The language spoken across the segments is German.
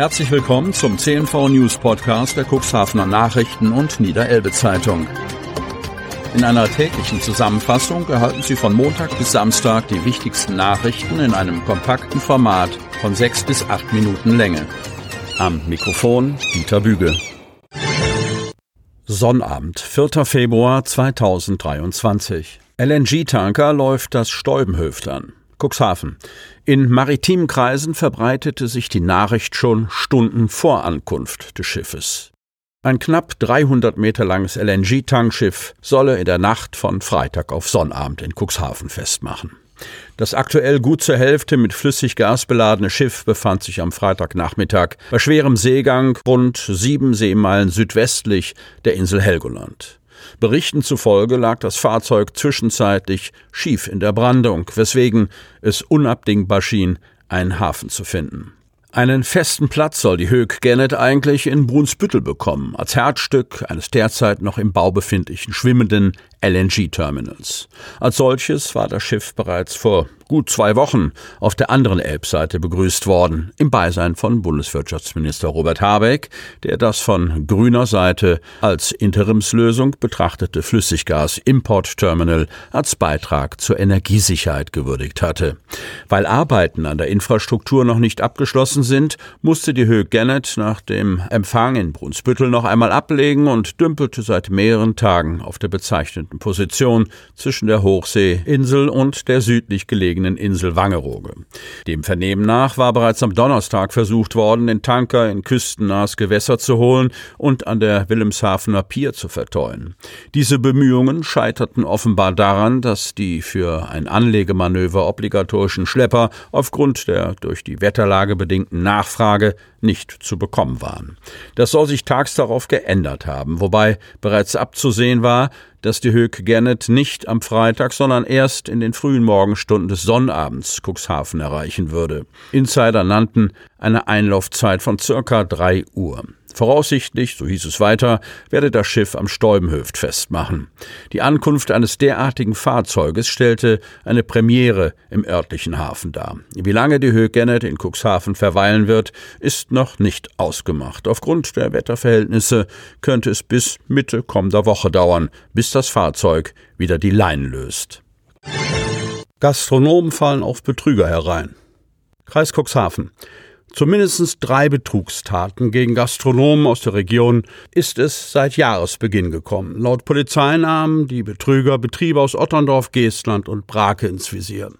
Herzlich willkommen zum CNV News Podcast der Cuxhavener Nachrichten und Niederelbe Zeitung. In einer täglichen Zusammenfassung erhalten Sie von Montag bis Samstag die wichtigsten Nachrichten in einem kompakten Format von sechs bis acht Minuten Länge. Am Mikrofon Dieter Büge. Sonnabend, 4. Februar 2023. LNG-Tanker läuft das Stäubenhöft an. Cuxhaven. In maritimen Kreisen verbreitete sich die Nachricht schon Stunden vor Ankunft des Schiffes. Ein knapp 300 Meter langes LNG-Tankschiff solle in der Nacht von Freitag auf Sonnabend in Cuxhaven festmachen. Das aktuell gut zur Hälfte mit Flüssiggas beladene Schiff befand sich am Freitagnachmittag bei schwerem Seegang rund sieben Seemeilen südwestlich der Insel Helgoland. Berichten zufolge lag das Fahrzeug zwischenzeitlich schief in der Brandung, weswegen es unabdingbar schien, einen Hafen zu finden. Einen festen Platz soll die Höck Gennet eigentlich in Brunsbüttel bekommen, als Herzstück eines derzeit noch im Bau befindlichen schwimmenden LNG-Terminals. Als solches war das Schiff bereits vor gut zwei Wochen auf der anderen Elbseite begrüßt worden, im Beisein von Bundeswirtschaftsminister Robert Habeck, der das von grüner Seite als Interimslösung betrachtete Flüssiggas-Import-Terminal als Beitrag zur Energiesicherheit gewürdigt hatte. Weil Arbeiten an der Infrastruktur noch nicht abgeschlossen sind, musste die Höhe Gennet nach dem Empfang in Brunsbüttel noch einmal ablegen und dümpelte seit mehreren Tagen auf der bezeichneten Position zwischen der Hochseeinsel und der südlich gelegenen Insel Wangerooge. Dem Vernehmen nach war bereits am Donnerstag versucht worden, den Tanker in küstennahes Gewässer zu holen und an der Wilhelmshavener Pier zu verteuen. Diese Bemühungen scheiterten offenbar daran, dass die für ein Anlegemanöver obligatorischen Schlepper aufgrund der durch die Wetterlage bedingten Nachfrage nicht zu bekommen waren. Das soll sich tags darauf geändert haben, wobei bereits abzusehen war, dass die Höck Gennet nicht am Freitag, sondern erst in den frühen Morgenstunden des Sonnabends Cuxhaven erreichen würde. Insider nannten eine Einlaufzeit von circa drei Uhr. Voraussichtlich, so hieß es weiter, werde das Schiff am Stäubenhöft festmachen. Die Ankunft eines derartigen Fahrzeuges stellte eine Premiere im örtlichen Hafen dar. Wie lange die Höhe Gennet in Cuxhaven verweilen wird, ist noch nicht ausgemacht. Aufgrund der Wetterverhältnisse könnte es bis Mitte kommender Woche dauern, bis das Fahrzeug wieder die Leinen löst. Gastronomen fallen auf Betrüger herein. Kreis Cuxhaven. Zumindest drei Betrugstaten gegen Gastronomen aus der Region ist es seit Jahresbeginn gekommen. Laut Polizei nahmen die Betrüger Betriebe aus Otterndorf, Geestland und Brake ins Visier.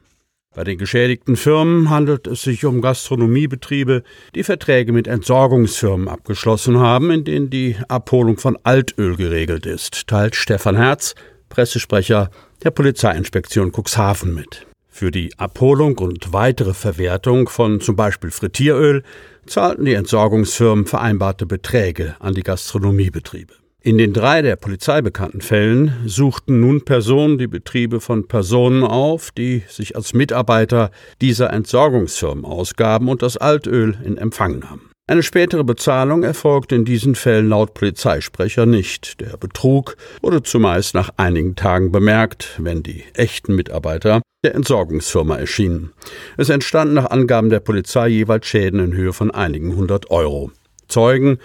Bei den geschädigten Firmen handelt es sich um Gastronomiebetriebe, die Verträge mit Entsorgungsfirmen abgeschlossen haben, in denen die Abholung von Altöl geregelt ist, teilt Stefan Herz, Pressesprecher der Polizeiinspektion Cuxhaven mit. Für die Abholung und weitere Verwertung von zum Beispiel Frittieröl zahlten die Entsorgungsfirmen vereinbarte Beträge an die Gastronomiebetriebe. In den drei der Polizei bekannten Fällen suchten nun Personen die Betriebe von Personen auf, die sich als Mitarbeiter dieser Entsorgungsfirmen ausgaben und das Altöl in Empfang nahmen. Eine spätere Bezahlung erfolgte in diesen Fällen laut Polizeisprecher nicht. Der Betrug wurde zumeist nach einigen Tagen bemerkt, wenn die echten Mitarbeiter der Entsorgungsfirma erschienen. Es entstanden nach Angaben der Polizei jeweils Schäden in Höhe von einigen hundert Euro. Zeugen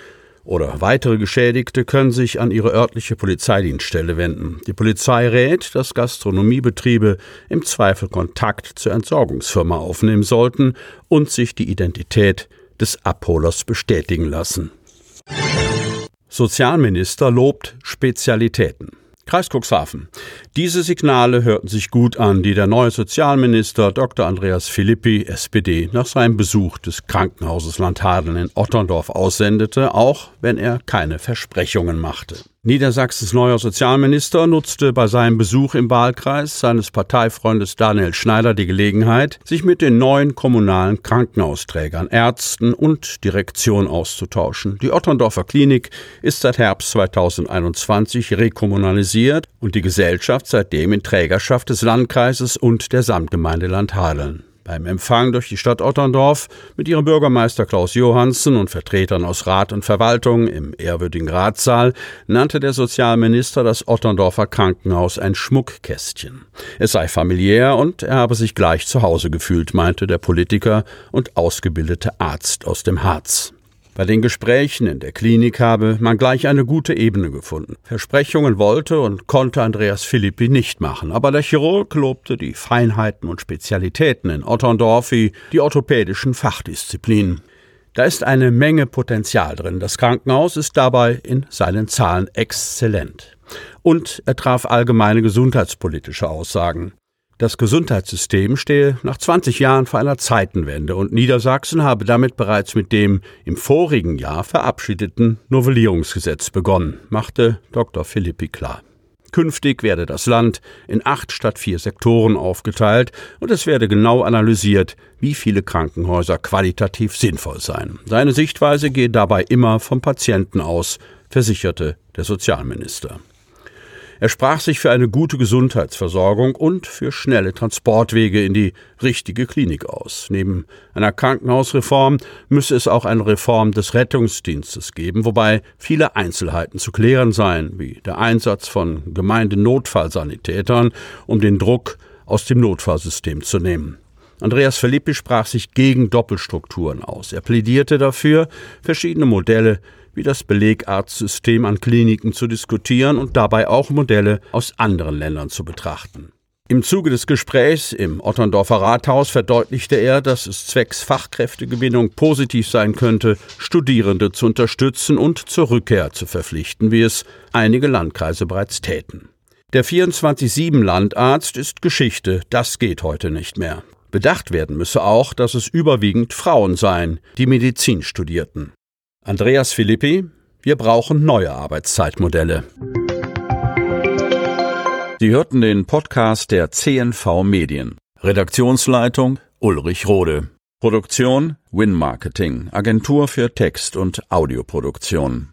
oder weitere Geschädigte können sich an ihre örtliche Polizeidienststelle wenden. Die Polizei rät, dass Gastronomiebetriebe im Zweifel Kontakt zur Entsorgungsfirma aufnehmen sollten und sich die Identität des Abholers bestätigen lassen. Sozialminister lobt Spezialitäten. Kreis Cuxhaven. Diese Signale hörten sich gut an, die der neue Sozialminister Dr. Andreas Philippi, SPD, nach seinem Besuch des Krankenhauses Landhadeln in Otterndorf aussendete, auch wenn er keine Versprechungen machte. Niedersachsens neuer Sozialminister nutzte bei seinem Besuch im Wahlkreis seines Parteifreundes Daniel Schneider die Gelegenheit, sich mit den neuen kommunalen Krankenhausträgern, Ärzten und Direktion auszutauschen. Die Otterndorfer Klinik ist seit Herbst 2021 rekommunalisiert und die Gesellschaft seitdem in Trägerschaft des Landkreises und der Samtgemeinde Landhadeln. Beim Empfang durch die Stadt Otterndorf mit ihrem Bürgermeister Klaus Johansen und Vertretern aus Rat und Verwaltung im ehrwürdigen Ratssaal nannte der Sozialminister das Otterndorfer Krankenhaus ein Schmuckkästchen. Es sei familiär und er habe sich gleich zu Hause gefühlt, meinte der Politiker und ausgebildete Arzt aus dem Harz. Bei den Gesprächen in der Klinik habe man gleich eine gute Ebene gefunden. Versprechungen wollte und konnte Andreas Philippi nicht machen, aber der Chirurg lobte die Feinheiten und Spezialitäten in Otterndorf wie die orthopädischen Fachdisziplinen. Da ist eine Menge Potenzial drin. Das Krankenhaus ist dabei in seinen Zahlen exzellent. Und er traf allgemeine gesundheitspolitische Aussagen. Das Gesundheitssystem stehe nach 20 Jahren vor einer Zeitenwende und Niedersachsen habe damit bereits mit dem im vorigen Jahr verabschiedeten Novellierungsgesetz begonnen, machte Dr. Philippi klar. Künftig werde das Land in acht statt vier Sektoren aufgeteilt und es werde genau analysiert, wie viele Krankenhäuser qualitativ sinnvoll seien. Seine Sichtweise gehe dabei immer vom Patienten aus, versicherte der Sozialminister. Er sprach sich für eine gute Gesundheitsversorgung und für schnelle Transportwege in die richtige Klinik aus. Neben einer Krankenhausreform müsse es auch eine Reform des Rettungsdienstes geben, wobei viele Einzelheiten zu klären seien, wie der Einsatz von Gemeindenotfallsanitätern, um den Druck aus dem Notfallsystem zu nehmen. Andreas Filippi sprach sich gegen Doppelstrukturen aus. Er plädierte dafür, verschiedene Modelle wie das Belegarztsystem an Kliniken zu diskutieren und dabei auch Modelle aus anderen Ländern zu betrachten. Im Zuge des Gesprächs im Otterndorfer Rathaus verdeutlichte er, dass es zwecks Fachkräftegewinnung positiv sein könnte, Studierende zu unterstützen und zur Rückkehr zu verpflichten, wie es einige Landkreise bereits täten. Der 24-7-Landarzt ist Geschichte, das geht heute nicht mehr. Bedacht werden müsse auch, dass es überwiegend Frauen seien, die Medizin studierten. Andreas Philippi, wir brauchen neue Arbeitszeitmodelle. Sie hörten den Podcast der CNV Medien. Redaktionsleitung Ulrich Rode. Produktion Win Marketing, Agentur für Text- und Audioproduktion.